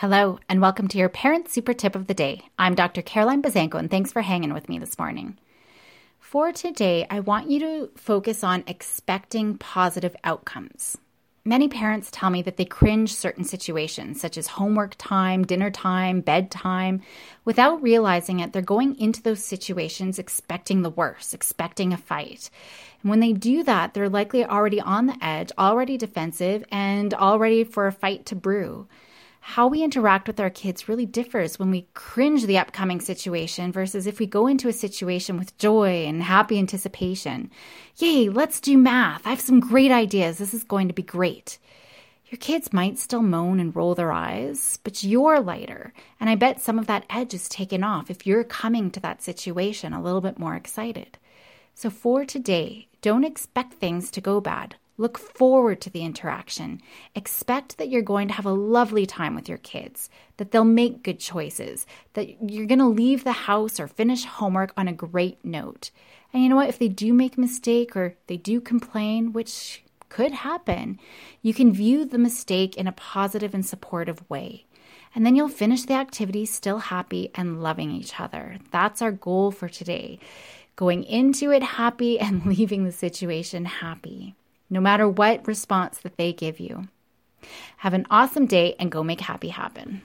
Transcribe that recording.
Hello, and welcome to your Parent Super Tip of the Day. I'm Dr. Caroline Buzanko, and thanks for hanging with me this morning. For today, I want you to focus on expecting positive outcomes. Many parents tell me that they cringe certain situations, such as homework time, dinner time, bedtime. Without realizing it, they're going into those situations expecting the worst, expecting a fight. And when they do that, they're likely already on the edge, already defensive, and all ready for a fight to brew how we interact with our kids really differs when we cringe the upcoming situation versus if we go into a situation with joy and happy anticipation. Yay, let's do math. I have some great ideas. This is going to be great. Your kids might still moan and roll their eyes, but you're lighter. And I bet some of that edge is taken off if you're coming to that situation a little bit more excited. So for today, don't expect things to go bad. Look forward to the interaction. Expect that you're going to have a lovely time with your kids, that they'll make good choices, that you're going to leave the house or finish homework on a great note. And you know what? If they do make a mistake or they do complain, which could happen, you can view the mistake in a positive and supportive way. And then you'll finish the activity still happy and loving each other. That's our goal for today. Going into it happy and leaving the situation happy no matter what response that they give you. Have an awesome day and go make happy happen.